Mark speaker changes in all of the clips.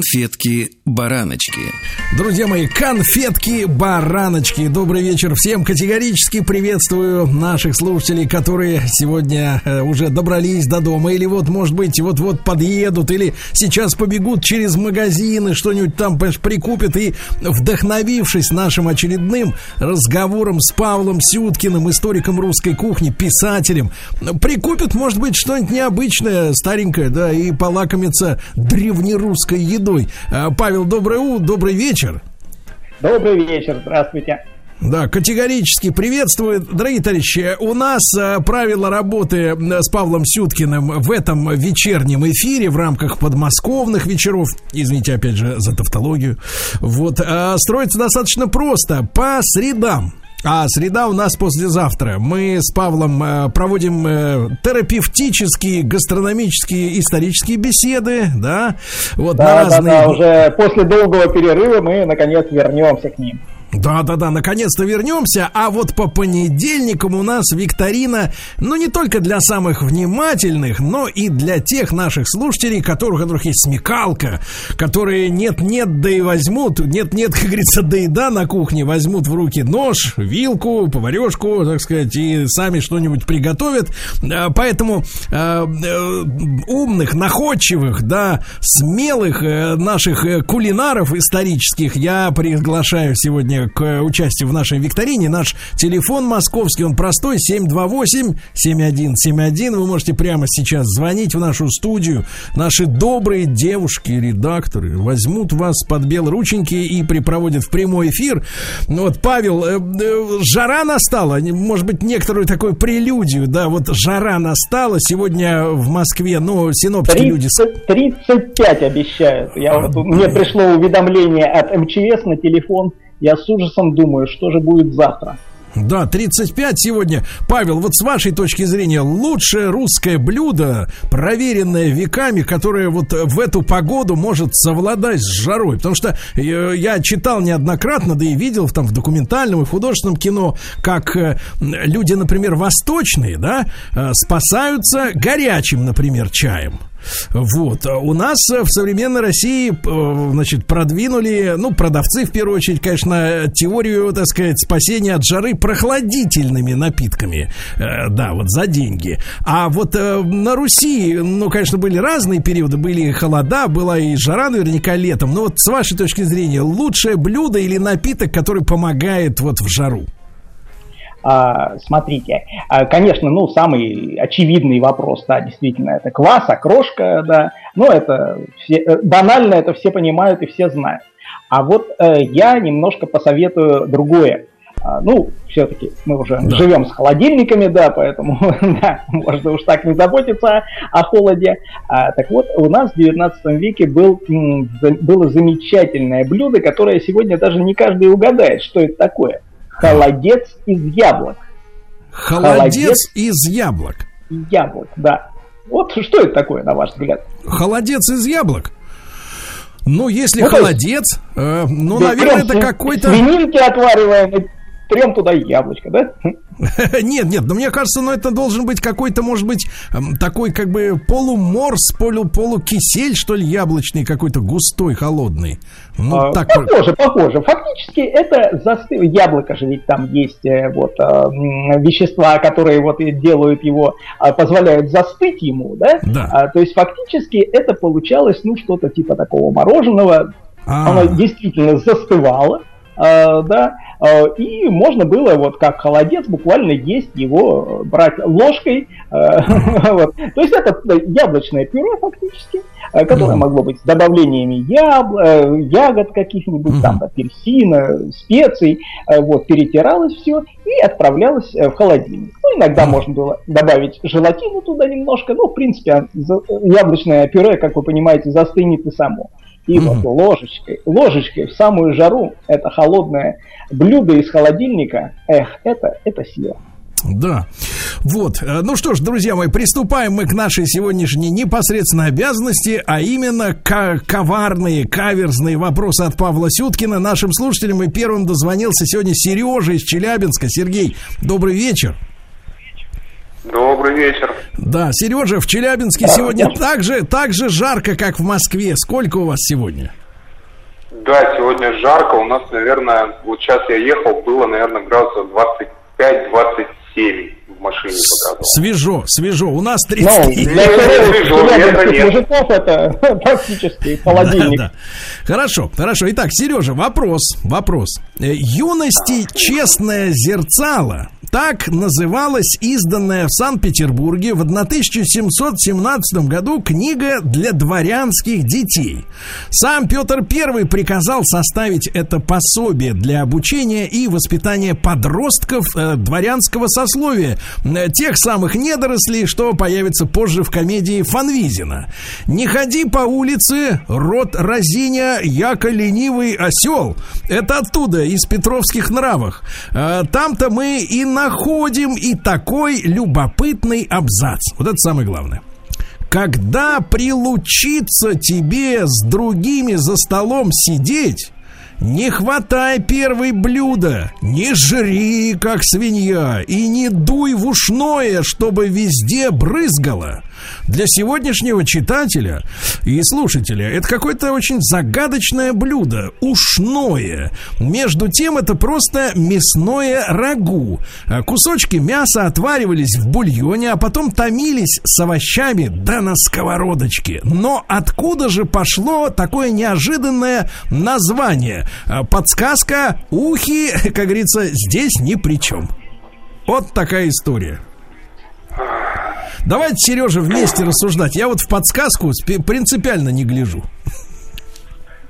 Speaker 1: Конфетки-бараночки.
Speaker 2: Друзья мои, конфетки-бараночки. Добрый вечер всем. Категорически приветствую наших слушателей, которые сегодня э, уже добрались до дома. Или вот, может быть, вот-вот подъедут, или сейчас побегут через магазины, что-нибудь там прикупят. И, вдохновившись нашим очередным разговором с Павлом Сюткиным, историком русской кухни, писателем, прикупят, может быть, что-нибудь необычное, старенькое, да, и полакомятся древнерусской едой. А, Павел, доброе утро, добрый вечер.
Speaker 3: Добрый вечер, здравствуйте.
Speaker 2: Да, категорически приветствую. Дорогие товарищи, у нас э, правила работы с Павлом Сюткиным в этом вечернем эфире в рамках подмосковных вечеров, извините опять же за тавтологию, вот, э, строится достаточно просто. По средам а среда у нас послезавтра. Мы с Павлом э, проводим э, терапевтические, гастрономические, исторические беседы, да?
Speaker 3: Вот да, на разные... да, да, уже после долгого перерыва мы наконец вернемся к ним.
Speaker 2: Да, да, да, наконец-то вернемся. А вот по понедельникам у нас викторина, ну, не только для самых внимательных, но и для тех наших слушателей, которых, у которых есть смекалка, которые нет-нет, да и возьмут, нет-нет, как говорится, да и да на кухне, возьмут в руки нож, вилку, поварешку, так сказать, и сами что-нибудь приготовят. А, поэтому э, э, умных, находчивых, да, смелых э, наших кулинаров исторических я приглашаю сегодня к участию в нашей викторине. Наш телефон московский, он простой, 728-7171. Вы можете прямо сейчас звонить в нашу студию. Наши добрые девушки, редакторы возьмут вас под белорученьки и припроводят в прямой эфир. Ну вот, Павел, э, э, жара настала, может быть, некоторую такую прелюдию, да, вот жара настала сегодня в Москве, ну, синоптики 30, люди...
Speaker 3: 35 обещают. Я, вот, мне пришло уведомление от МЧС на телефон я с ужасом думаю, что же будет завтра.
Speaker 2: Да, 35 сегодня. Павел, вот с вашей точки зрения, лучшее русское блюдо, проверенное веками, которое вот в эту погоду может совладать с жарой. Потому что э, я читал неоднократно, да и видел там в документальном и художественном кино, как э, люди, например, восточные, да, э, спасаются горячим, например, чаем. Вот. У нас в современной России, э, значит, продвинули, ну, продавцы, в первую очередь, конечно, теорию, так сказать, спасения от жары прохладительными напитками. Э, да, вот за деньги. А вот э, на Руси, ну, конечно, были разные периоды. Были холода, была и жара наверняка летом. Но вот с вашей точки зрения, лучшее блюдо или напиток, который помогает вот в жару?
Speaker 3: А, смотрите, а, конечно, ну, самый очевидный вопрос, да, действительно, это квас, окрошка, да, но это все, э, банально, это все понимают и все знают. А вот э, я немножко посоветую другое. А, ну, все-таки мы уже да. живем с холодильниками, да, поэтому, да, можно уж так не заботиться о холоде. А, так вот, у нас в 19 веке был, было замечательное блюдо, которое сегодня даже не каждый угадает, что это такое – Холодец из яблок.
Speaker 2: Холодец, Холодец из яблок.
Speaker 3: Яблок, да. Вот что это такое, на ваш взгляд?
Speaker 2: Холодец из яблок? Ну, если ну, холодец, э, ну, наверное, это какой-то...
Speaker 3: Свининки отвариваем, прям туда яблочко, да?
Speaker 2: Нет, нет, но мне кажется, ну это должен быть какой-то, может быть, такой как бы полуморс, полу, полукисель, что ли, яблочный, какой-то густой, холодный.
Speaker 3: Ну, а, так... Похоже, похоже. Фактически это застыл. Яблоко же ведь там есть э, вот э, вещества, которые вот делают его, а, позволяют застыть ему, да? Да. А, то есть фактически это получалось, ну, что-то типа такого мороженого. А-а-а. Оно действительно застывало. Э, да, и можно было вот как холодец буквально есть его, э, брать ложкой, вот. то есть это яблочное пюре фактически, которое могло быть с добавлениями ягод каких-нибудь, там, апельсина, специй, вот, перетиралось все и отправлялось в холодильник. Ну, иногда можно было добавить желатину туда немножко, ну, в принципе, яблочное пюре, как вы понимаете, застынет и само и mm-hmm. вот ложечкой, ложечкой в самую жару, это холодное блюдо из холодильника, эх, это, это сила.
Speaker 2: Да. Вот. Э, ну что ж, друзья мои, приступаем мы к нашей сегодняшней непосредственной обязанности, а именно к коварные, каверзные вопросы от Павла Сюткина. Нашим слушателям и первым дозвонился сегодня Сережа из Челябинска. Сергей, добрый вечер.
Speaker 4: Добрый вечер.
Speaker 2: Да, Сережа, в Челябинске сегодня так же, так же жарко, как в Москве. Сколько у вас сегодня?
Speaker 4: Да, сегодня жарко. У нас, наверное, вот сейчас я ехал, было, наверное, градусов 25-27 в машине показывал.
Speaker 2: Свежо, свежо. У нас 33. Ну,
Speaker 3: для свежо, мужиков это практически холодильник. Да, да.
Speaker 2: Хорошо, хорошо. Итак, Сережа, вопрос, вопрос. Э, юности честное зерцало так называлась изданная в Санкт-Петербурге в 1717 году книга для дворянских детей. Сам Петр I приказал составить это пособие для обучения и воспитания подростков э, дворянского сословия, тех самых недорослей, что появится позже в комедии Фанвизина. «Не ходи по улице, рот разиня, яко ленивый осел». Это оттуда, из Петровских нравах. Э, там-то мы и на находим и такой любопытный абзац. Вот это самое главное. Когда прилучиться тебе с другими за столом сидеть, не хватай первый блюдо, не жри, как свинья, и не дуй в ушное, чтобы везде брызгало. Для сегодняшнего читателя и слушателя это какое-то очень загадочное блюдо, ушное. Между тем это просто мясное рагу. Кусочки мяса отваривались в бульоне, а потом томились с овощами да на сковородочке. Но откуда же пошло такое неожиданное название? Подсказка «Ухи», как говорится, здесь ни при чем. Вот такая история. Давайте, Сережа, вместе рассуждать. Я вот в подсказку принципиально не гляжу.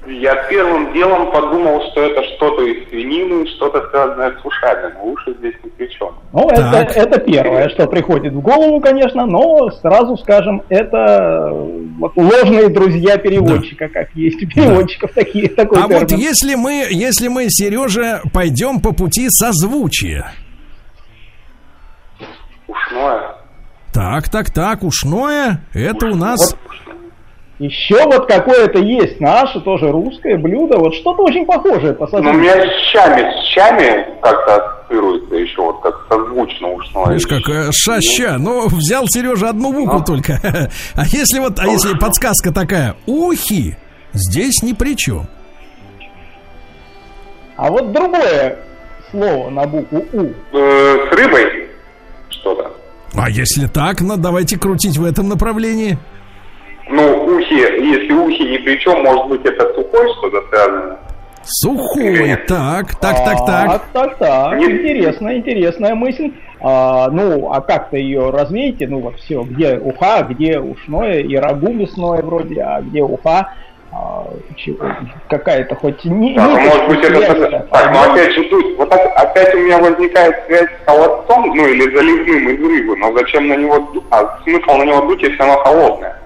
Speaker 4: Я первым делом подумал, что это что-то из свинины, что-то связанное с ушами. Но уши здесь ни при чем.
Speaker 3: Ну, это, это первое, что приходит в голову, конечно, но сразу скажем, это вот ложные друзья переводчика, да. как есть у переводчиков да. такие. Такой
Speaker 2: а термин. вот если мы, если мы, Сережа, пойдем по пути созвучия.
Speaker 4: Ушное.
Speaker 2: Так, так, так, ушное, это у нас...
Speaker 3: Еще вот какое-то есть наше, тоже русское блюдо, вот что-то очень похожее по
Speaker 4: Ну, у меня с щами, с щами как-то ассоциируется еще, вот как созвучно ушное.
Speaker 2: Видишь, как э, шаща, ну, взял Сережа одну букву а? только. А если вот, а если подсказка такая, ухи, здесь ни при чем.
Speaker 3: А вот другое слово на букву У.
Speaker 4: Э, с рыбой что-то.
Speaker 2: А если так, ну давайте крутить в этом направлении.
Speaker 4: Ну, ухи, если ухи ни при чем, может быть, это сухой что-то связано?
Speaker 2: Сухой, так, так, так, так. Так,
Speaker 3: так, так. Интересная, интересная мысль. А, ну, а как-то ее развейте, ну вот все, где уха, где ушное, и рагу мясное вроде, а где уха, а, какая-то хоть не,
Speaker 4: так, не может быть это так, но опять же тут вот так, опять у меня возникает связь с холодцом, ну или заливным из рыбы, но зачем на него а смысл на него дуть, если оно холодное?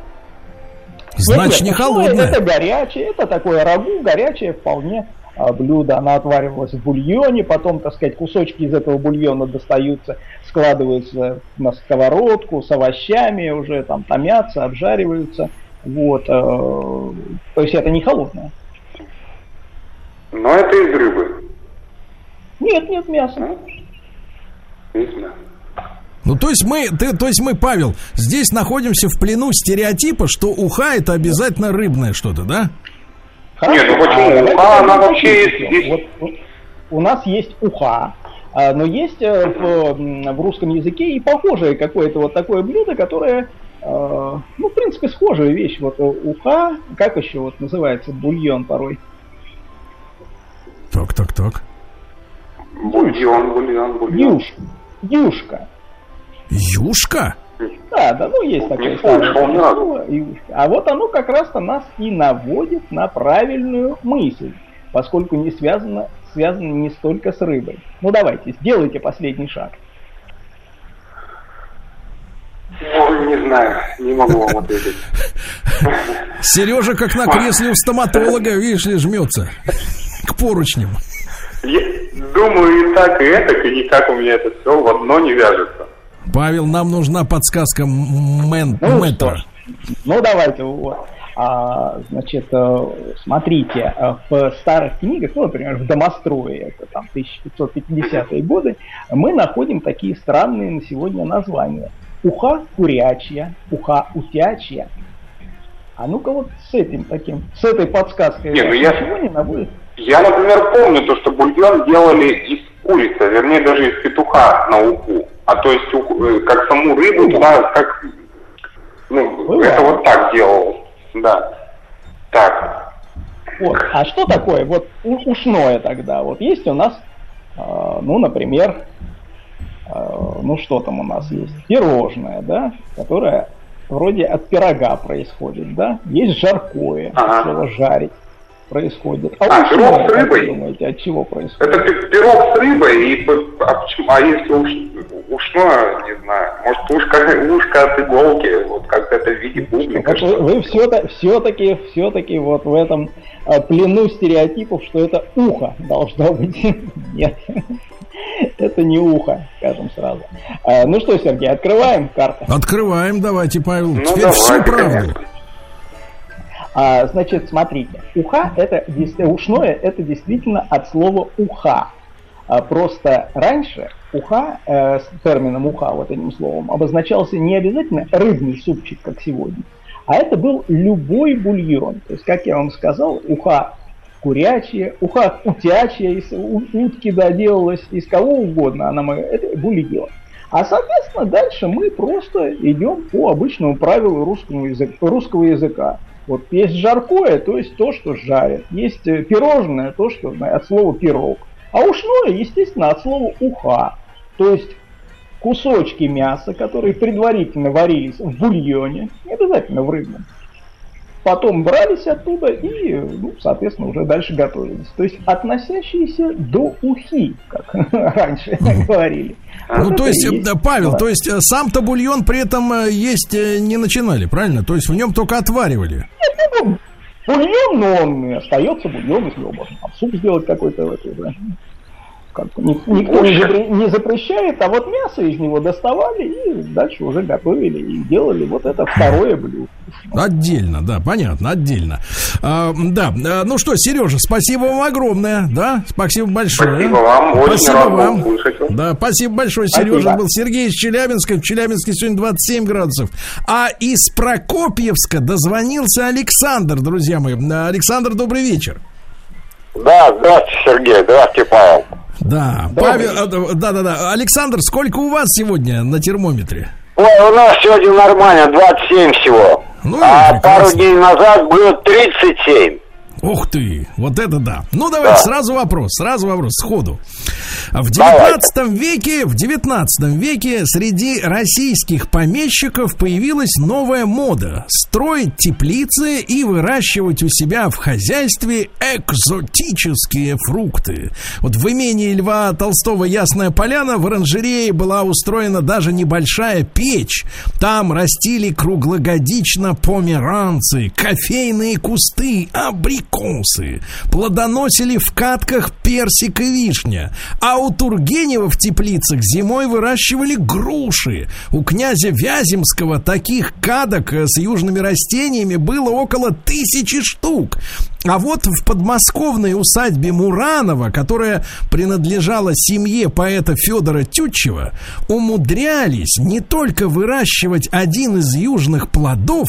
Speaker 2: Значит, нет, не холодное.
Speaker 3: Это горячее, это такое рагу, горячее вполне а, блюдо. Она отваривалась в бульоне, потом, так сказать, кусочки из этого бульона достаются, складываются на сковородку с овощами, уже там томятся, обжариваются. Вот, э, то есть это не холодное.
Speaker 4: Но это из рыбы.
Speaker 3: Нет, нет, мясо.
Speaker 4: Из мяса.
Speaker 2: Ну, то есть мы, ты, то есть мы, Павел, здесь находимся в плену стереотипа, что уха это обязательно рыбное что-то, да?
Speaker 4: Нет, ну почему? А, уха, она вообще есть. Вот,
Speaker 3: вот, у нас есть уха, а, но есть э, в, в русском языке и похожее какое-то вот такое блюдо, которое а, ну, в принципе, схожая вещь. Вот уха, как еще вот называется бульон порой?
Speaker 2: Так, так, так.
Speaker 4: Бульон, бульон, бульон.
Speaker 3: Юшка. Юшка.
Speaker 2: Юшка?
Speaker 3: Да, да, ну есть такое слово, юшка. А вот оно как раз-то нас и наводит на правильную мысль, поскольку не связано, связано не столько с рыбой. Ну давайте, сделайте последний шаг.
Speaker 4: Ну, не знаю, не могу вам ответить.
Speaker 2: Сережа как на кресле у стоматолога, видишь ли, жмется к поручням.
Speaker 4: Я думаю, и так, и это, и никак у меня это все в одно не вяжется.
Speaker 2: Павел, нам нужна подсказка мен, ну,
Speaker 3: метра. Ну, давайте, вот. А, значит, э, смотрите, э, в старых книгах, ну, например, в Домострое, это там 1550-е годы, мы находим такие странные на сегодня названия. Уха курячья, уха утячья. А ну-ка вот с этим таким, с этой подсказкой
Speaker 4: не, ну я, не набудет? Я, например, помню то, что бульон делали из курицы, вернее, даже из петуха на уху. А то есть, э, как саму рыбу, туда, как... Ну, Бывает. это вот так делалось. Да. Так.
Speaker 3: Вот. А что такое вот ушное тогда? Вот есть у нас, э, ну, например, ну что там у нас есть? Пирожное, да, которое вроде от пирога происходит, да? Есть жаркое, ага. слово жарить происходит.
Speaker 4: А, а пирог с рыбой? Думаете, от чего происходит? Это пирог с рыбой, и, а, почему, а если уж, ушно, не знаю, может ушко, ушко от иголки, вот как-то это в виде бублика.
Speaker 3: Вот вы, вы все-таки, все-таки, все-таки вот в этом а, плену стереотипов, что это ухо должно быть. Нет. Это не ухо, скажем сразу. А, ну что, Сергей, открываем карту?
Speaker 2: Открываем, давайте, Павел. Ну, Теперь давайте, всю правду.
Speaker 3: А, значит, смотрите, уха это ушное это действительно от слова уха. А, просто раньше уха э, с термином уха, вот этим словом, обозначался не обязательно рыбный супчик, как сегодня, а это был любой бульон. То есть, как я вам сказал, уха курячья, уха утячья, из утки да, делалась, из кого угодно, она, это бульон. А соответственно дальше мы просто идем по обычному правилу русского языка. Русского языка. Вот есть жаркое, то есть то, что жарят. Есть э, пирожное, то, что от слова пирог. А ушное, естественно, от слова уха. То есть кусочки мяса, которые предварительно варились в бульоне, не обязательно в рыбном, потом брались оттуда и, ну, соответственно, уже дальше готовились. То есть относящиеся до ухи, как раньше говорили.
Speaker 2: Ну, то есть, есть, Павел, да. то есть э, сам-то бульон при этом э, есть э, не начинали, правильно? То есть в нем только отваривали. Нет,
Speaker 3: ну, бульон, но он остается бульон, если его можно там суп сделать какой-то. Да как никто не, запрещает, а вот мясо из него доставали и дальше уже готовили и делали вот это второе блюдо.
Speaker 2: Отдельно, да, понятно, отдельно. А, да, а, ну что, Сережа, спасибо вам огромное, да, спасибо большое.
Speaker 4: Спасибо вам, очень
Speaker 2: спасибо рад вам. Услышать. Да, спасибо большое, Сережа спасибо. был Сергей из Челябинска, в Челябинске сегодня 27 градусов. А из Прокопьевска дозвонился Александр, друзья мои. Александр, добрый вечер.
Speaker 5: Да, здравствуйте, Сергей, здравствуйте, Павел.
Speaker 2: Да, Павел, э, да, да, да. Александр, сколько у вас сегодня на термометре?
Speaker 5: Ой, у нас сегодня нормально, 27 всего. Ну, а прекрасно. пару дней назад было 37.
Speaker 2: Ух ты, вот это да. Ну, давайте да. сразу вопрос, сразу вопрос, сходу. В 19 веке, в 19 веке среди российских помещиков появилась новая мода строить теплицы и выращивать у себя в хозяйстве экзотические фрукты. Вот в имении Льва Толстого Ясная Поляна в оранжерее была устроена даже небольшая печь. Там растили круглогодично померанцы, кофейные кусты, абрикосы. Плодоносили в катках персик и вишня. А у Тургенева в теплицах зимой выращивали груши. У князя Вяземского таких кадок э, с южными растениями было около тысячи штук. А вот в подмосковной усадьбе Муранова, которая принадлежала семье поэта Федора Тютчева, умудрялись не только выращивать один из южных плодов,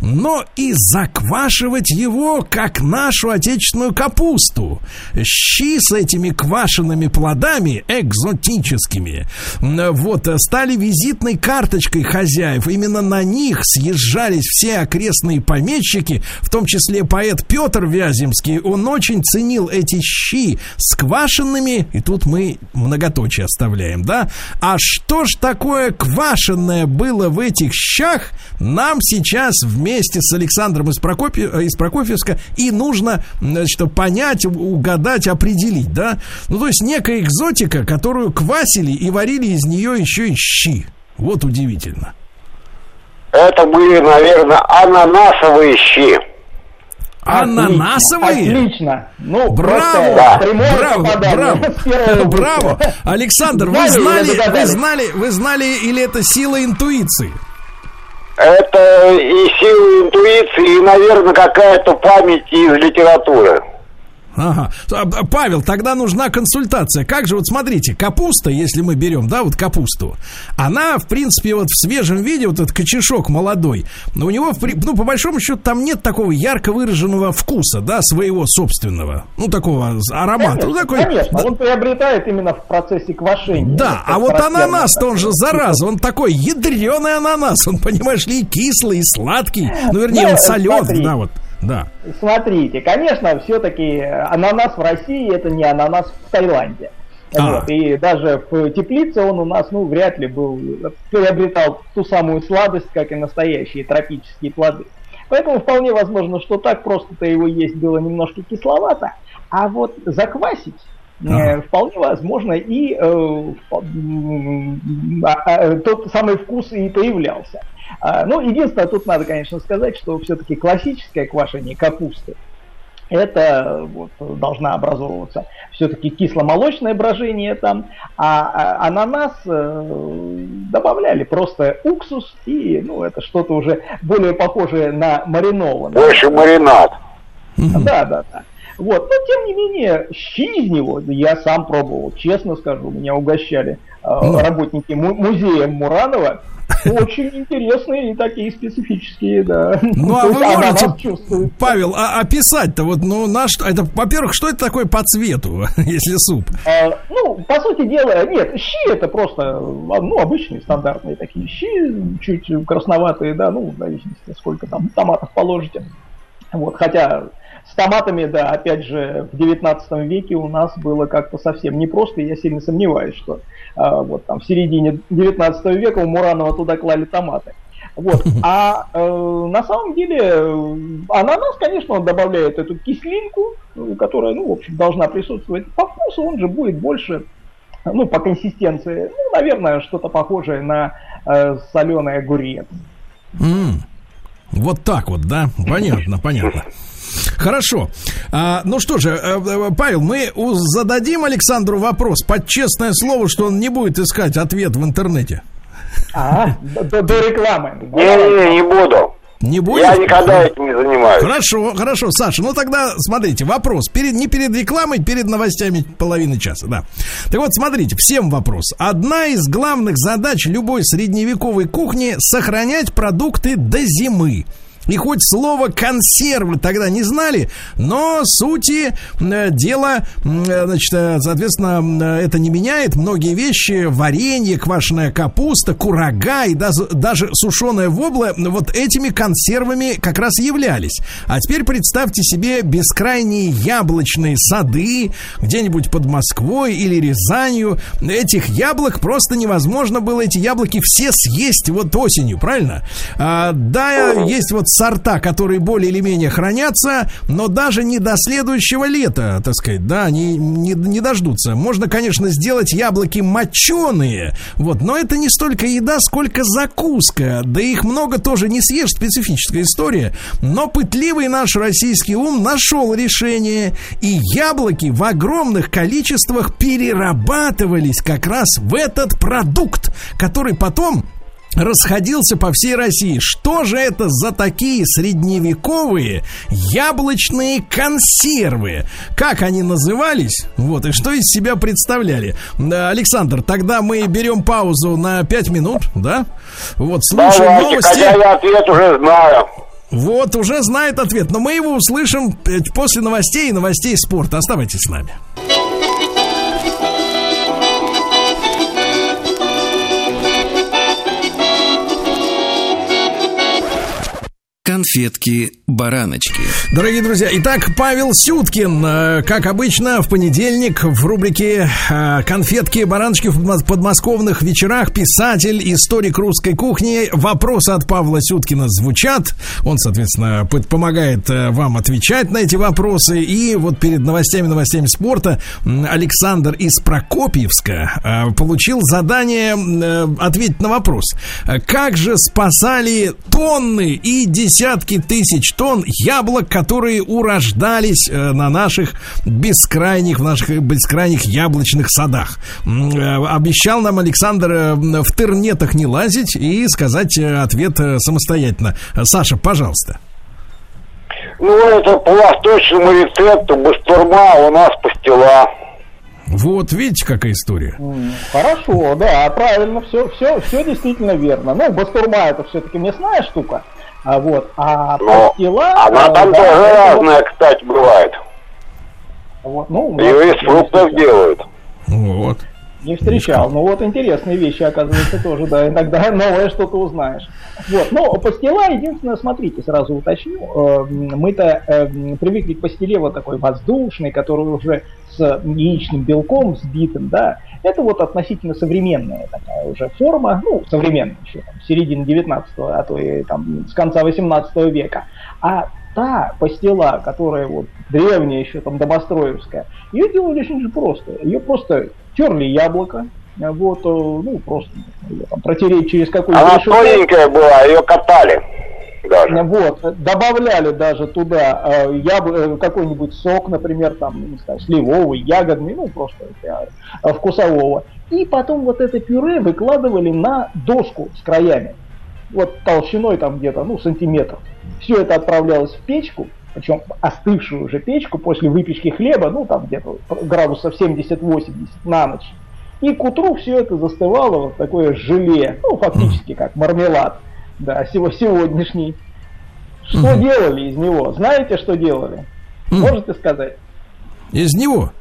Speaker 2: но и заквашивать его, как нашу отечественную капусту. Щи с этими квашенными плодами, экзотическими, вот, стали визитной карточкой хозяев. Именно на них съезжались все окрестные помещики, в том числе поэт Петр Вяземский, он очень ценил эти щи с квашенными, и тут мы многоточие оставляем, да? А что ж такое квашенное было в этих щах, нам сейчас вместе с Александром из, Прокопи... Э, из Прокофьевска и нужно, значит, понять, угадать, определить, да? Ну, то есть некая экзотика, которую квасили и варили из нее еще и щи. Вот удивительно.
Speaker 5: Это были, наверное, ананасовые щи.
Speaker 2: Ананасовые?
Speaker 3: Отлично.
Speaker 2: Ну, браво, да. браво, браво, браво. Александр, вы знали, вы знали, вы знали, или это сила интуиции?
Speaker 5: Это и сила интуиции, и, наверное, какая-то память из литературы.
Speaker 2: Ага. А, Павел, тогда нужна консультация. Как же, вот смотрите, капуста, если мы берем, да, вот капусту, она, в принципе, вот в свежем виде, вот этот кочешок молодой, но у него, ну, по большому счету, там нет такого ярко выраженного вкуса, да, своего собственного, ну, такого аромата.
Speaker 3: Конечно,
Speaker 2: ну, такой,
Speaker 3: конечно. он приобретает именно в процессе квашения.
Speaker 2: Да, а вот ананас-то он же, зараза, он такой ядреный ананас, он, понимаешь ли, и кислый, и сладкий, ну, вернее, он соленый, да, вот. Да.
Speaker 3: Смотрите, конечно, все-таки ананас в России это не ананас в Таиланде. А. Вот, и даже в теплице он у нас, ну, вряд ли был, приобретал ту самую сладость, как и настоящие тропические плоды. Поэтому вполне возможно, что так просто-то его есть было немножко кисловато, а вот заквасить ага. вполне возможно и э, а, а, тот самый вкус и появлялся. А, ну, единственное, тут надо, конечно, сказать, что все-таки классическое квашение капусты это вот, должна образовываться все-таки кисломолочное брожение там, а, а ананас э, добавляли просто уксус и, ну, это что-то уже более похожее на маринованное.
Speaker 5: Больше маринад.
Speaker 3: Да, да, да. Вот, но тем не менее, щи из него я сам пробовал, честно скажу, меня угощали э, работники му- музея Муранова, очень интересные и такие специфические, да.
Speaker 2: Ну, а вы можете, Павел, а описать-то вот, ну, на что, это, во-первых, что это такое по цвету, если суп?
Speaker 3: А, ну, по сути дела, нет, щи это просто, ну, обычные стандартные такие щи, чуть красноватые, да, ну, в зависимости, сколько там томатов положите. Вот, хотя с томатами, да, опять же, в 19 веке у нас было как-то совсем непросто, и я сильно сомневаюсь, что а, вот там в середине 19 века у Муранова туда клали томаты. Вот. А э, на самом деле ананас, конечно, он добавляет эту кислинку, которая, ну, в общем, должна присутствовать по вкусу, он же будет больше, ну, по консистенции, ну, наверное, что-то похожее на э, соленый огурец.
Speaker 2: Mm. Вот так вот, да? Понятно, понятно. Хорошо. А, ну что же, э, э, Павел, мы зададим Александру вопрос под честное слово, что он не будет искать ответ в интернете.
Speaker 3: А, до, до рекламы.
Speaker 5: Не-не-не, не буду.
Speaker 2: Не будет?
Speaker 5: Я никогда этим не занимаюсь.
Speaker 2: Хорошо, хорошо, Саша. Ну тогда смотрите, вопрос. Перед, не перед рекламой, перед новостями половины часа, да. Так вот, смотрите, всем вопрос. Одна из главных задач любой средневековой кухни сохранять продукты до зимы. И хоть слово консервы тогда не знали, но сути э, дела, э, значит, э, соответственно, это не меняет. Многие вещи, варенье, квашеная капуста, курага и даже, даже сушеная вобла вот этими консервами как раз являлись. А теперь представьте себе бескрайние яблочные сады где-нибудь под Москвой или Рязанью. Этих яблок просто невозможно было эти яблоки все съесть вот осенью, правильно? А, да, есть вот сорта, которые более или менее хранятся, но даже не до следующего лета, так сказать, да, не, не, не дождутся. Можно, конечно, сделать яблоки моченые, вот, но это не столько еда, сколько закуска. Да их много тоже не съешь, специфическая история. Но пытливый наш российский ум нашел решение, и яблоки в огромных количествах перерабатывались как раз в этот продукт, который потом расходился по всей России. Что же это за такие средневековые яблочные консервы? Как они назывались? Вот, и что из себя представляли? Александр, тогда мы берем паузу на 5 минут, да? Вот, слушаем Давайте, новости. Хотя
Speaker 5: я ответ уже знаю.
Speaker 2: Вот, уже знает ответ, но мы его услышим после новостей и новостей спорта. Оставайтесь с нами.
Speaker 1: Конфетки-бараночки.
Speaker 2: Дорогие друзья, итак, Павел Сюткин, э, как обычно, в понедельник в рубрике э, «Конфетки-бараночки» в подмосковных вечерах писатель, историк русской кухни. Вопросы от Павла Сюткина звучат. Он, соответственно, помогает э, вам отвечать на эти вопросы. И вот перед новостями, новостями спорта Александр из Прокопьевска получил задание ответить на вопрос. Как же спасали тонны и десятки десятки тысяч тонн яблок, которые урождались э, на наших бескрайних, в наших бескрайних яблочных садах. Э, обещал нам Александр э, в тернетах не лазить и сказать ответ самостоятельно. Саша, пожалуйста.
Speaker 5: Ну, это по восточному рецепту бастурма у нас пастила.
Speaker 2: Вот, видите, какая история.
Speaker 3: Хорошо, да, правильно, все, все, все действительно верно. Ну, бастурма это все-таки мясная штука. А вот, а
Speaker 5: Но пастила... Она там да, тоже разная, вот... кстати, бывает. Вот, ну, Ее из фруктов делают.
Speaker 2: Вот.
Speaker 3: Не встречал. Ну вот интересные вещи, оказывается, тоже, да, иногда новое что-то узнаешь. Вот, но пастила, единственное, смотрите, сразу уточню, э, мы-то э, привыкли к пастиле вот такой воздушной, который уже с яичным белком сбитым, да, это вот относительно современная такая уже форма, ну, современная еще, там, середины 19 а то и там с конца 18 века. А та пастила, которая вот древняя еще там домостроевская, ее делали очень же просто. Ее просто терли яблоко, вот, э, ну, просто ее там протереть через какую-то...
Speaker 5: Она решетку. тоненькая была, ее катали.
Speaker 3: Даже. Вот, добавляли даже туда э, яб... Э, какой-нибудь сок, например, там, не знаю, сливовый, ягодный, ну, просто э, вкусового. И потом вот это пюре выкладывали на доску с краями. Вот толщиной там где-то, ну, сантиметр. Все это отправлялось в печку, причем остывшую уже печку после выпечки хлеба, ну там где-то градусов 70-80 на ночь. И к утру все это застывало вот такое желе, ну фактически как мармелад, да, сегодняшний. Что mm делали из него? Знаете, что делали? mm Можете сказать?
Speaker 2: Из него?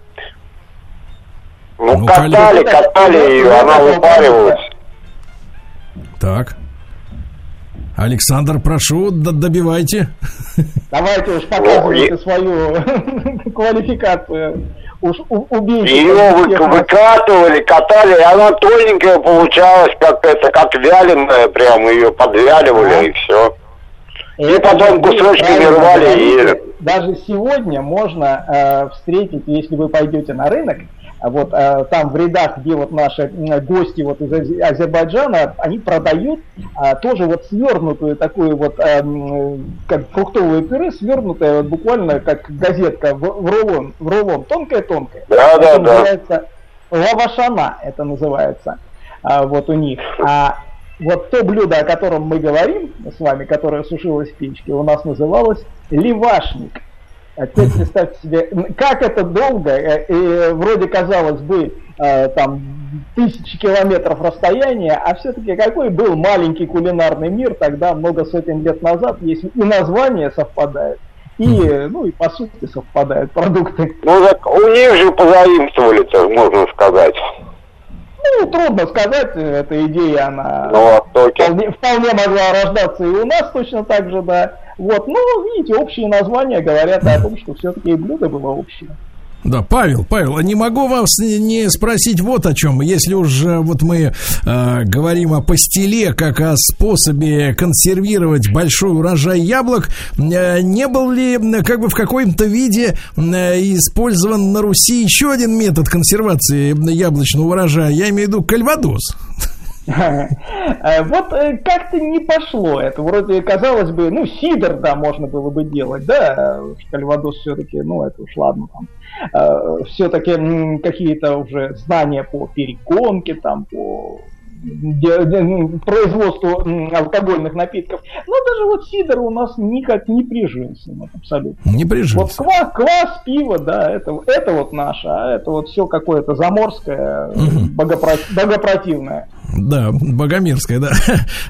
Speaker 5: Ну, ну катали, катали ее, она выпаривалась.
Speaker 2: Так. Александр, прошу, добивайте.
Speaker 3: Давайте уж показывайте свою квалификацию. Убейте.
Speaker 5: Ее вы, выкатывали, катали, и она тоненькая получалась, как это, как вяленая, прям ее подвяливали, а? и все. И, и потом кусочками рвали и...
Speaker 3: Даже сегодня можно э, встретить, если вы пойдете на рынок, вот э, там в рядах, где вот наши гости вот из Азербайджана, они продают э, тоже вот свернутую такую вот, э, как фруктовое пюре, свернутое вот буквально как газетка в, в рулон, в рулон, тонкая-тонкая.
Speaker 5: Да, да, да.
Speaker 3: Называется лавашана, это называется э, вот у них. А вот то блюдо, о котором мы говорим с вами, которое сушилось в печке, у нас называлось левашник. А теперь представьте себе, как это долго, э, и вроде казалось бы, э, там тысячи километров расстояния, а все-таки какой был маленький кулинарный мир тогда, много сотен лет назад, если и название совпадает, и, ну, и по сути совпадают продукты.
Speaker 5: Ну, так у них же позаимствовали-то, можно сказать.
Speaker 3: Ну, трудно сказать, эта идея, она ну, вполне, вполне могла рождаться и у нас точно так же, да. Вот, ну, видите, общие названия говорят о том, что все-таки и блюдо было общее.
Speaker 2: Да, Павел, Павел, не могу вас не спросить вот о чем. Если уже вот мы э, говорим о пастиле как о способе консервировать большой урожай яблок, э, не был ли как бы в каком-то виде э, использован на Руси еще один метод консервации яблочного урожая? Я имею в виду кальвадос.
Speaker 3: Э, вот э, как-то не пошло это. Вроде, казалось бы, ну, сидр, да, можно было бы делать, да, Кальвадос все-таки, ну, это уж ладно, там, э, все-таки какие-то уже знания по перегонке, там, по производству алкогольных напитков. Но даже вот сидор у нас никак не прижился. Вот, абсолютно.
Speaker 2: Не прижился. Вот
Speaker 3: квас, квас, пиво, да, это, это вот наше, а это вот все какое-то заморское, угу. богопротивное.
Speaker 2: Да, Богомерская, да.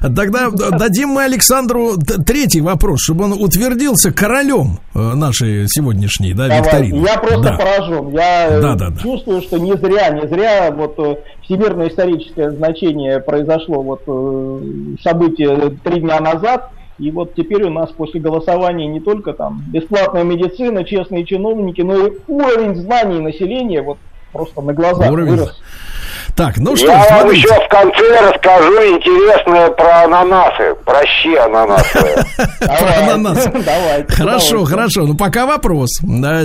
Speaker 2: Тогда дадим мы Александру третий вопрос, чтобы он утвердился королем э, нашей сегодняшней, да, Давай. викторины.
Speaker 3: Я просто да. поражен. Я да, да, да. чувствую, что не зря, не зря вот э, всемирное историческое значение произошло вот э, событие три дня назад. И вот теперь у нас после голосования не только там бесплатная медицина, честные чиновники, но и уровень знаний населения вот просто на глазах уровень. вырос.
Speaker 2: Так, ну что,
Speaker 5: Я
Speaker 2: смотрите.
Speaker 5: вам еще в конце расскажу интересное про ананасы, про щи ананасовые.
Speaker 2: Хорошо, хорошо. Ну, пока вопрос.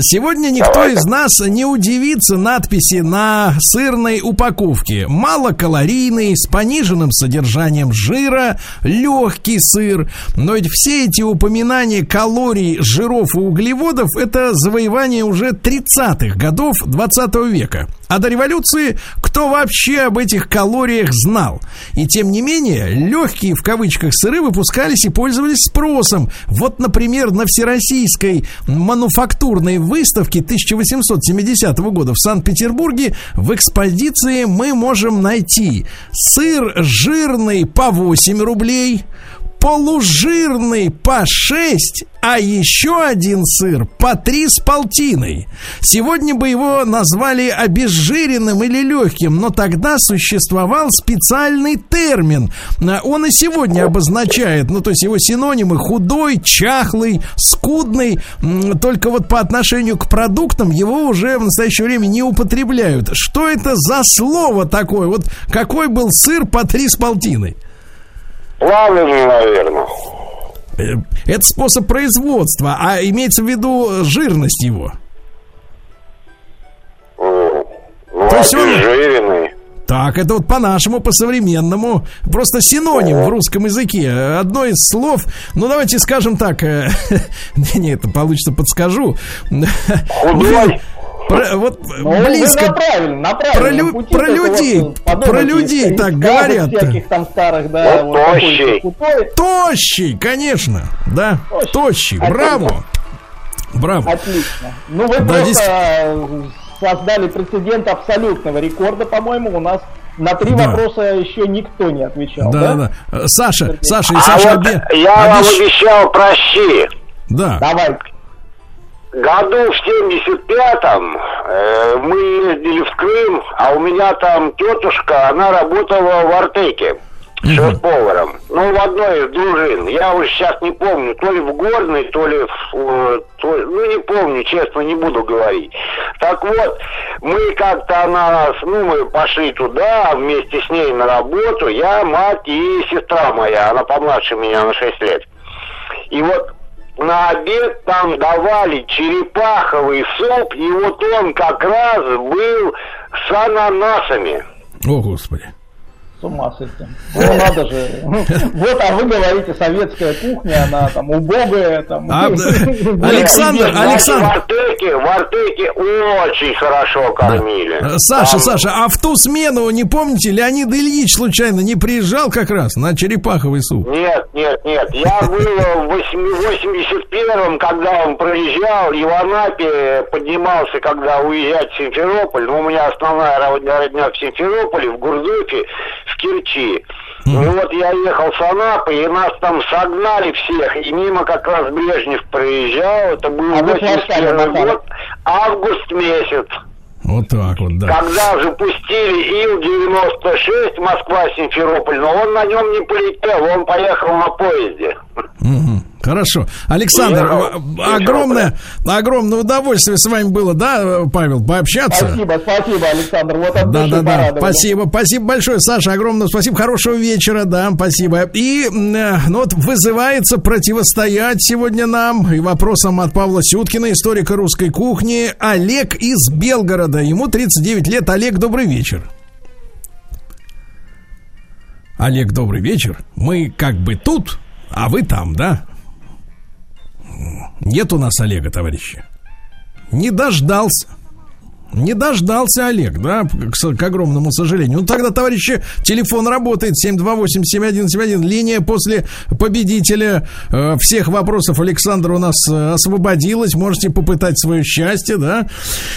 Speaker 2: Сегодня никто из нас не удивится надписи на сырной упаковке. Малокалорийный, с пониженным содержанием жира, легкий сыр. Но ведь все эти упоминания калорий, жиров и углеводов – это завоевание уже 30-х годов 20 века. А до революции кто вообще об этих калориях знал? И тем не менее, легкие в кавычках сыры выпускались и пользовались спросом. Вот, например, на Всероссийской мануфактурной выставке 1870 года в Санкт-Петербурге в экспозиции мы можем найти сыр жирный по 8 рублей, полужирный по 6, а еще один сыр по 3 с полтиной. Сегодня бы его назвали обезжиренным или легким, но тогда существовал специальный термин. Он и сегодня обозначает, ну то есть его синонимы худой, чахлый, скудный, только вот по отношению к продуктам его уже в настоящее время не употребляют. Что это за слово такое? Вот какой был сыр по 3 с полтиной?
Speaker 5: Плавленый, наверное. Э,
Speaker 2: это способ производства, а имеется в виду жирность его.
Speaker 5: Ну, То есть он...
Speaker 2: Так, это вот по-нашему, по-современному. Просто синоним в русском языке. Одно из слов. Ну, давайте скажем так. Э, не, это получится, подскажу.
Speaker 5: Худой.
Speaker 2: Про, вот ну, близко. На правильном, на правильном про, лю, про людей, вот, про людей так говорят.
Speaker 3: Всяких там старых, да,
Speaker 5: вот, вот тощий.
Speaker 2: Тощий, конечно, да, тощий. тощий. Браво. Браво.
Speaker 3: Отлично. Ну вы да, просто здесь... создали прецедент абсолютного рекорда, по-моему, у нас на три да. вопроса еще никто не отвечал. Да, да.
Speaker 2: да. Саша, Сергей. Саша, и
Speaker 5: а
Speaker 2: Саша
Speaker 5: вот обе... Я обещ... вам обещал прощи.
Speaker 2: Да.
Speaker 3: Давай
Speaker 5: году в 75-м э, мы ездили в Крым, а у меня там тетушка, она работала в Артеке шеф-поваром. Ну, в одной из дружин. Я уже сейчас не помню, то ли в Горной, то ли в... Э, то, ну, не помню, честно, не буду говорить. Так вот, мы как-то она нас... Ну, мы пошли туда вместе с ней на работу. Я, мать и сестра моя. Она помладше меня на 6 лет. И вот на обед там давали черепаховый суп, и вот он как раз был с ананасами.
Speaker 2: О, Господи.
Speaker 3: С ума сойти. Ну, надо же. Вот, а вы говорите, советская кухня, она там убогая. Там. А,
Speaker 2: Александр, Александр. В
Speaker 5: Артеке, в Артеке очень хорошо кормили.
Speaker 2: Да. Саша, там... Саша, а в ту смену, не помните, Леонид Ильич случайно не приезжал как раз на черепаховый суп?
Speaker 5: Нет, нет, нет. Я был в 81-м, когда он проезжал, и в Анапе поднимался, когда уезжать в Симферополь. Ну, у меня основная родня в Симферополе, в Гурзуфе в Керчи. Mm. И вот я ехал с Анапы, и нас там согнали всех, и мимо как раз Брежнев проезжал, это был а 81 год, август месяц.
Speaker 2: Вот так вот, да.
Speaker 5: Когда же пустили Ил-96 Москва-Симферополь, но он на нем не полетел, он поехал на поезде.
Speaker 2: Угу. Хорошо. Александр, я, огромное, огромное удовольствие с вами было, да, Павел, пообщаться.
Speaker 3: Спасибо, спасибо, Александр. Вот от
Speaker 2: да, да, да. Спасибо, спасибо большое, Саша, огромное спасибо. Хорошего вечера, да, спасибо. И ну, вот вызывается противостоять сегодня нам и вопросам от Павла Сюткина, историка русской кухни, Олег из Белгорода. Ему 39 лет. Олег, добрый вечер. Олег, добрый вечер. Мы как бы тут, а вы там, да? Нет у нас Олега, товарищи. Не дождался. Не дождался Олег, да, к, к огромному сожалению. Ну тогда, товарищи, телефон работает 728-7171. Линия после победителя э, всех вопросов Александра у нас э, освободилась. Можете попытать свое счастье, да.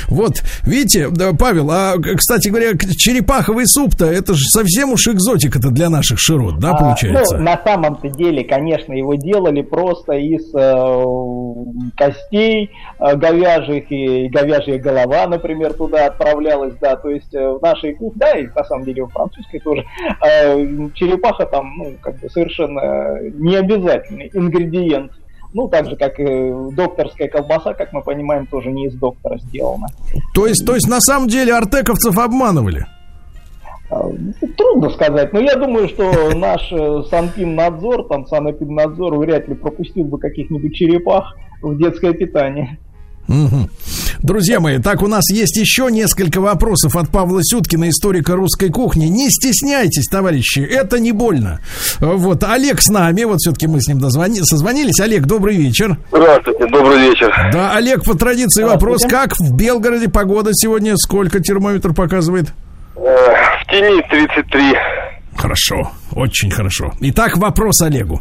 Speaker 2: Вот, видите, да, Павел, а, кстати говоря, черепаховый суп-то, это же совсем уж экзотика-то для наших широт, да, получается?
Speaker 3: А, ну, на самом-то деле, конечно, его делали просто из э, костей э, говяжьих и говяжья голова, например, например, туда отправлялась, да, то есть э, в нашей кухне, да, и на самом деле в французской тоже, э, черепаха там, ну, как бы совершенно необязательный ингредиент. Ну, так же, как и докторская колбаса, как мы понимаем, тоже не из доктора сделана.
Speaker 2: То есть, то есть на самом деле артековцев обманывали?
Speaker 3: А, трудно сказать, но я думаю, что наш э, Санпиннадзор, там Санэпиднадзор вряд ли пропустил бы каких-нибудь черепах в детское питание.
Speaker 2: Угу. Друзья мои, так у нас есть еще несколько вопросов от Павла Сюткина, историка русской кухни. Не стесняйтесь, товарищи, это не больно. Вот, Олег с нами, вот все-таки мы с ним дозвони, созвонились. Олег, добрый вечер.
Speaker 6: Здравствуйте, добрый вечер.
Speaker 2: Да, Олег, по традиции вопрос, как в Белгороде погода сегодня, сколько термометр показывает?
Speaker 6: Э, в тени 33.
Speaker 2: Хорошо, очень хорошо. Итак, вопрос Олегу.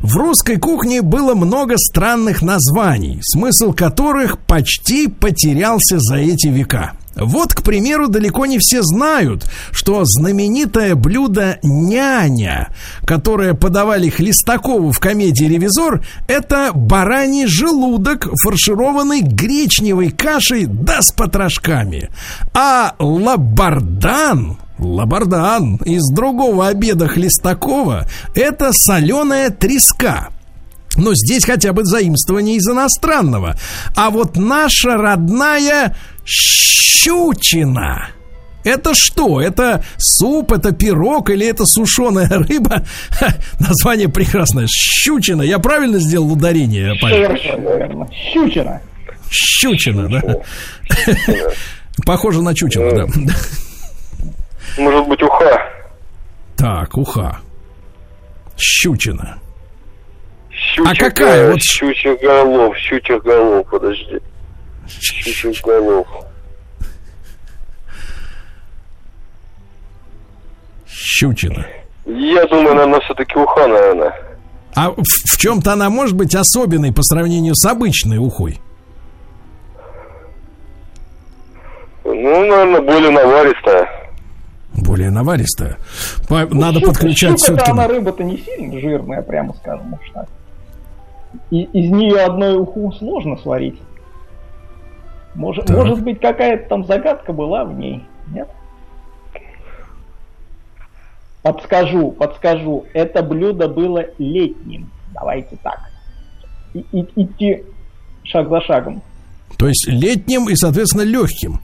Speaker 2: В русской кухне было много странных названий, смысл которых почти потерялся за эти века. Вот, к примеру, далеко не все знают, что знаменитое блюдо «няня», которое подавали Хлестакову в комедии «Ревизор», это бараний желудок, фаршированный гречневой кашей да с потрошками. А лабардан Лабардан из другого обеда Хлестакова – это соленая треска. Но здесь хотя бы заимствование из иностранного. А вот наша родная щучина – это что? Это суп, это пирог или это сушеная рыба? Ха, название прекрасное. Щучина. Я правильно сделал ударение?
Speaker 3: Совершенно Щучина.
Speaker 2: Щучина, да? Похоже на чучело, да.
Speaker 6: Может быть, уха.
Speaker 2: Так, уха. Щучина.
Speaker 6: Щучьих, а какая? Вот... Щучьих голов, щучьих голов, подожди. Щучьих голов.
Speaker 2: Щучина.
Speaker 6: Я думаю, наверное, все-таки уха, наверное.
Speaker 2: А в, в чем-то она может быть особенной по сравнению с обычной ухой?
Speaker 6: Ну, наверное, более наваристая
Speaker 2: более наваристая. Надо щука, подключать все-таки.
Speaker 3: она рыба-то не сильно жирная, прямо скажем уж так. И из нее одной уху сложно сварить. Может, так. может быть, какая-то там загадка была в ней, нет? Подскажу, подскажу. Это блюдо было летним. Давайте так. И, и, идти шаг за шагом.
Speaker 2: То есть летним и, соответственно, легким.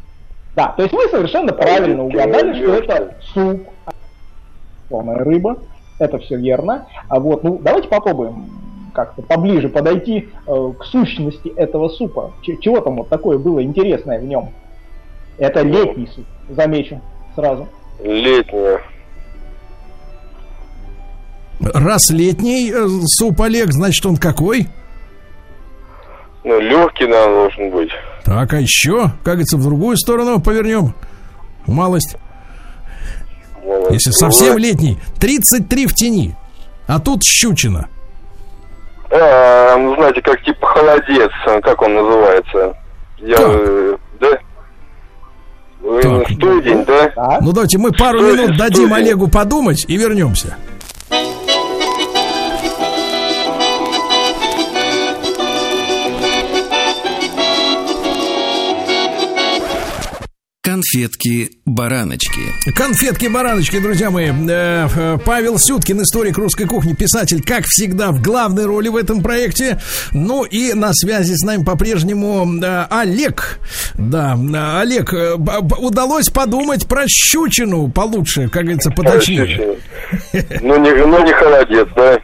Speaker 3: Да, то есть вы совершенно правильно угадали, что это суп, полная рыба, это все верно. А вот, ну, давайте попробуем как-то поближе подойти э, к сущности этого супа. Ч- чего там вот такое было интересное в нем? Это летний суп, замечу сразу.
Speaker 6: Летний.
Speaker 2: Раз летний э, суп, Олег, значит он какой?
Speaker 6: Ну, легкий, наверное, должен быть.
Speaker 2: Так, а еще, как говорится, в другую сторону повернем. Малость. Малость. Если совсем летний, 33 в тени. А тут щучина.
Speaker 6: А, ну, знаете, как типа холодец, как он называется. Я, как? Э, да? Так. Студень, да?
Speaker 2: Ну давайте мы пару студень, минут дадим студень. Олегу подумать и вернемся.
Speaker 1: Конфетки-бараночки.
Speaker 2: Конфетки-бараночки, друзья мои. Э, э, Павел Сюткин, историк русской кухни, писатель, как всегда, в главной роли в этом проекте. Ну и на связи с нами по-прежнему э, Олег. Да, Олег, удалось подумать про щучину получше, как говорится, поточнее.
Speaker 6: Ну не, ну не холодец, да?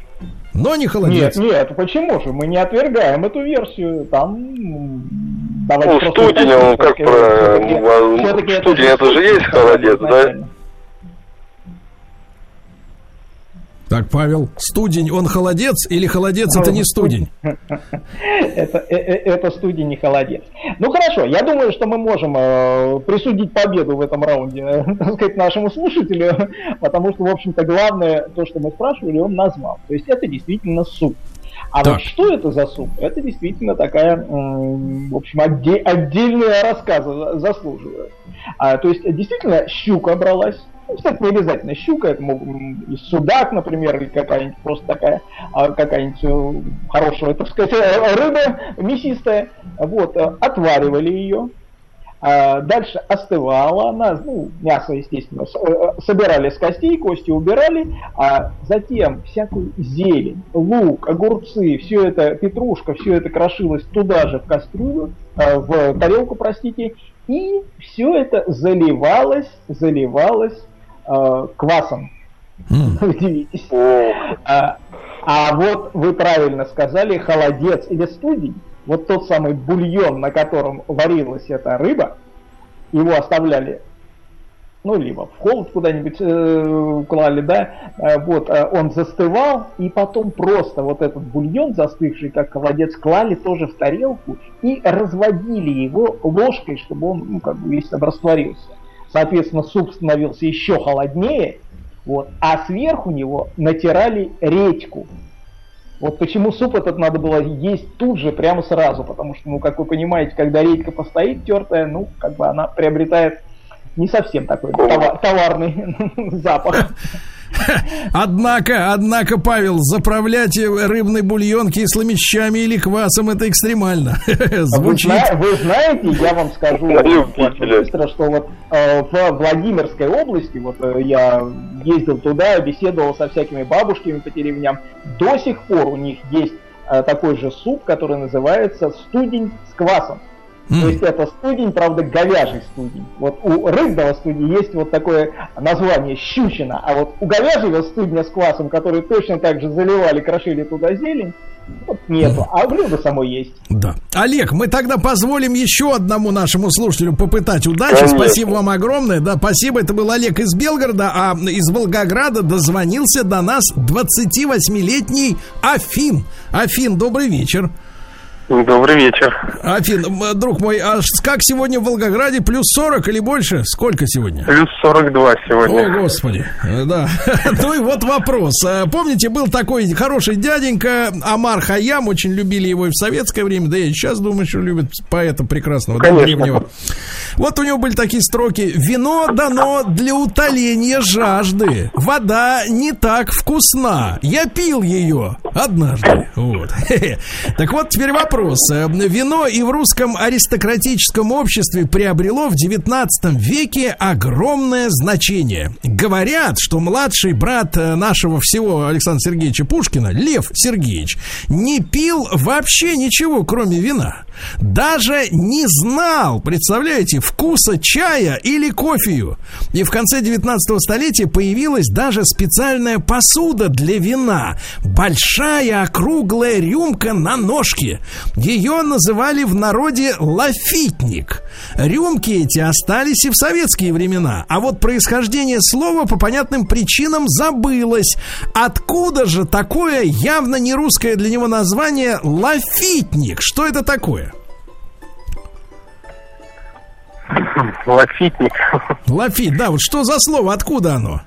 Speaker 2: Но не холодец.
Speaker 3: Нет, нет, почему же? Мы не отвергаем эту версию. Там
Speaker 6: Давайте ну, студень, он как про... Студень это же есть холодец, да?
Speaker 2: Так, Павел, студень, он холодец или холодец это не студень?
Speaker 3: это, э, э, это студень не холодец. Ну хорошо, я думаю, что мы можем э, присудить победу в этом раунде, так сказать, нашему слушателю, потому что, в общем-то, главное, то, что мы спрашивали, он назвал. То есть это действительно суп. А так. вот что это за суп? Это действительно такая, в общем, отде- отдельная рассказа заслуживает. А, то есть действительно щука бралась, ну, кстати, не обязательно щука, это мог и судак, например, или какая-нибудь просто такая, а, какая-нибудь э, хорошая, так сказать, рыба мясистая. Вот, э, отваривали ее, дальше остывала она, ну, мясо, естественно, э, собирали с костей, кости убирали, а затем всякую зелень, лук, огурцы, все это, петрушка, все это крошилось туда же в кастрюлю, э, в тарелку, простите, и все это заливалось, заливалось э, квасом. Mm. Удивитесь. А, а вот вы правильно сказали, холодец или студень, вот тот самый бульон, на котором варилась эта рыба, его оставляли ну, либо в холод куда-нибудь э, клали, да, э, вот, э, он застывал, и потом просто вот этот бульон застывший, как холодец, клали тоже в тарелку и разводили его ложкой, чтобы он, ну, как бы весь там растворился. Соответственно, суп становился еще холоднее, вот, а сверху него натирали редьку. Вот почему суп этот надо было есть тут же, прямо сразу, потому что, ну, как вы понимаете, когда редька постоит тертая, ну, как бы она приобретает не совсем такой товар, товарный запах.
Speaker 2: Однако, однако, Павел, заправлять рыбный бульон кислыми щами или квасом это экстремально.
Speaker 3: Звучит. Вы, вы знаете, я вам скажу быстро, что вот э, в Владимирской области, вот э, я ездил туда, беседовал со всякими бабушками по деревням, до сих пор у них есть э, такой же суп, который называется студень с квасом. Mm. То есть это студень, правда, говяжий студень. Вот у рыбного студня есть вот такое название щучина, а вот у говяжьего студня с квасом, который точно так же заливали, крошили туда зелень, вот нету, а блюдо само есть.
Speaker 2: Да. Олег, мы тогда позволим еще одному нашему слушателю попытать удачи. Конечно. Спасибо вам огромное. Да, спасибо. Это был Олег из Белгорода, а из Волгограда дозвонился до нас 28-летний Афин. Афин, добрый вечер.
Speaker 7: Добрый вечер.
Speaker 2: Афин, друг мой, а как сегодня в Волгограде? Плюс 40 или больше? Сколько сегодня?
Speaker 7: Плюс 42 сегодня.
Speaker 2: О, Господи, да. Ну и вот вопрос. А помните, был такой хороший дяденька Амар Хаям, очень любили его и в советское время, да и сейчас, думаю, что любят поэта прекрасного.
Speaker 7: Конечно.
Speaker 2: Вот у него были такие строки. Вино дано для утоления жажды. Вода не так вкусна. Я пил ее однажды. Вот. Так вот, теперь вопрос вопрос. Э, вино и в русском аристократическом обществе приобрело в 19 веке огромное значение. Говорят, что младший брат э, нашего всего Александра Сергеевича Пушкина, Лев Сергеевич, не пил вообще ничего, кроме вина. Даже не знал, представляете, вкуса чая или кофею. И в конце 19 столетия появилась даже специальная посуда для вина. Большая округлая рюмка на ножке. Ее называли в народе лафитник. Рюмки эти остались и в советские времена. А вот происхождение слова по понятным причинам забылось. Откуда же такое явно не русское для него название лафитник? Что это такое?
Speaker 7: Лафитник.
Speaker 2: Лафит, да, вот что за слово, откуда оно?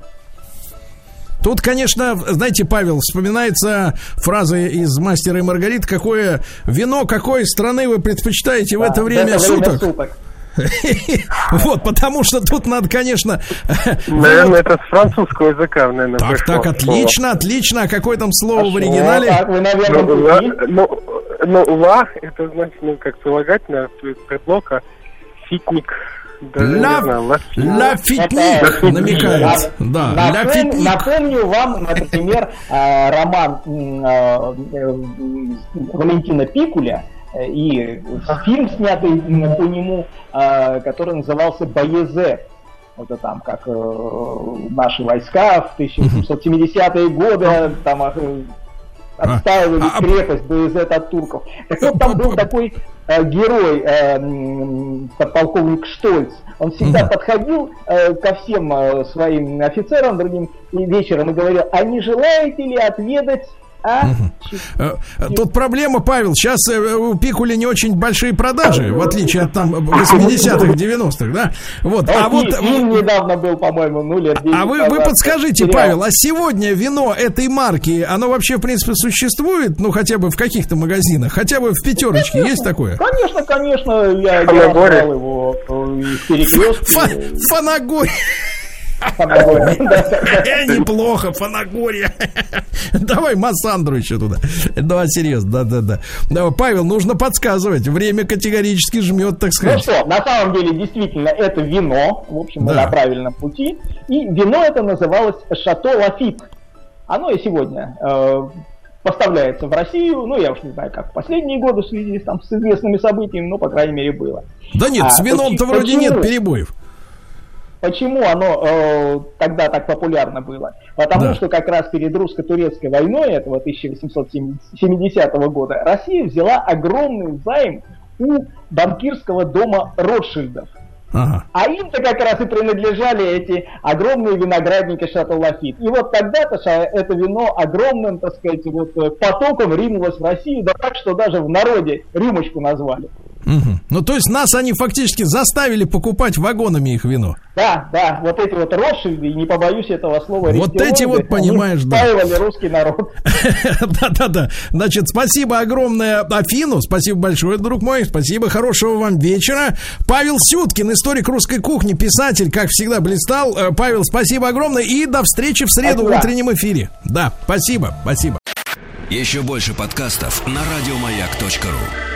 Speaker 2: Тут, конечно, знаете, Павел, вспоминается фраза из «Мастера и Маргариты», какое вино какой страны вы предпочитаете в это время суток. Вот, потому что тут надо, конечно...
Speaker 7: Наверное, это с французского языка, наверное.
Speaker 2: Так, так, отлично, отлично. А какое там слово в оригинале?
Speaker 7: Ну, ну, ну, ла, это значит, ну, как прилагательное, предлог, а фитник
Speaker 2: Лафитник намекает.
Speaker 3: Да, напомню, напомню вам, например, э, роман э, э, Валентина Пикуля, и фильм, снятый по нему, который назывался «Боезе». Это там, как наши войска в 1870-е годы там отстаивали а, а крепость БЗ от турков. Так вот, там был такой герой, э, подполковник Штольц. Он всегда подходил э, ко всем э, своим офицерам, другим и вечером и говорил, а не желаете ли отведать а?
Speaker 2: Э, тут проблема, Павел, сейчас э, у Пикули не очень большие продажи, в отличие от там 80-х, 90-х, да? Вот,
Speaker 3: а вот... недавно был, по-моему, ну лет 10
Speaker 2: А вы, вы подскажите, Павел, а сегодня вино этой марки, оно вообще, в принципе, существует, ну, хотя бы в каких-то магазинах, хотя бы в пятерочке есть такое?
Speaker 3: Конечно, конечно, я, я его в перекрестке.
Speaker 2: Фанагория. Неплохо, Фанагория. Давай Массандру еще туда. Давай, серьезно, да-да-да. Павел, нужно подсказывать. Время категорически жмет, так сказать.
Speaker 3: Ну что, на самом деле, действительно, это вино. В общем, мы на правильном пути. И вино это называлось Шато Лафит. Оно и сегодня э, поставляется в Россию, ну, я уж не знаю, как в последние годы в связи там, с известными событиями, но, по крайней мере, было.
Speaker 2: Да нет, а, с вином-то вроде нет перебоев.
Speaker 3: Почему оно э, тогда так популярно было? Потому да. что как раз перед русско-турецкой войной этого 1870 года Россия взяла огромный займ у банкирского дома Ротшильдов. Ага. А им-то как раз и принадлежали эти огромные виноградники Шато Лафит. И вот тогда-то это вино огромным, так сказать, вот э, потоком ринулось в Россию, да так, что даже в народе рюмочку назвали.
Speaker 2: Угу. Ну, то есть нас они фактически заставили покупать вагонами их вино.
Speaker 3: Да, да, вот эти вот Ротшильды, не побоюсь этого слова.
Speaker 2: Вот эти вот, понимаешь,
Speaker 3: да. русский народ.
Speaker 2: Да-да-да. Значит, спасибо огромное Афину, спасибо большое, друг мой, спасибо, хорошего вам вечера. Павел Сюткин, историк русской кухни, писатель, как всегда, блистал. Э, Павел, спасибо огромное и до встречи в среду в утреннем эфире. Да, спасибо, спасибо.
Speaker 1: Еще больше подкастов на радиомаяк.ру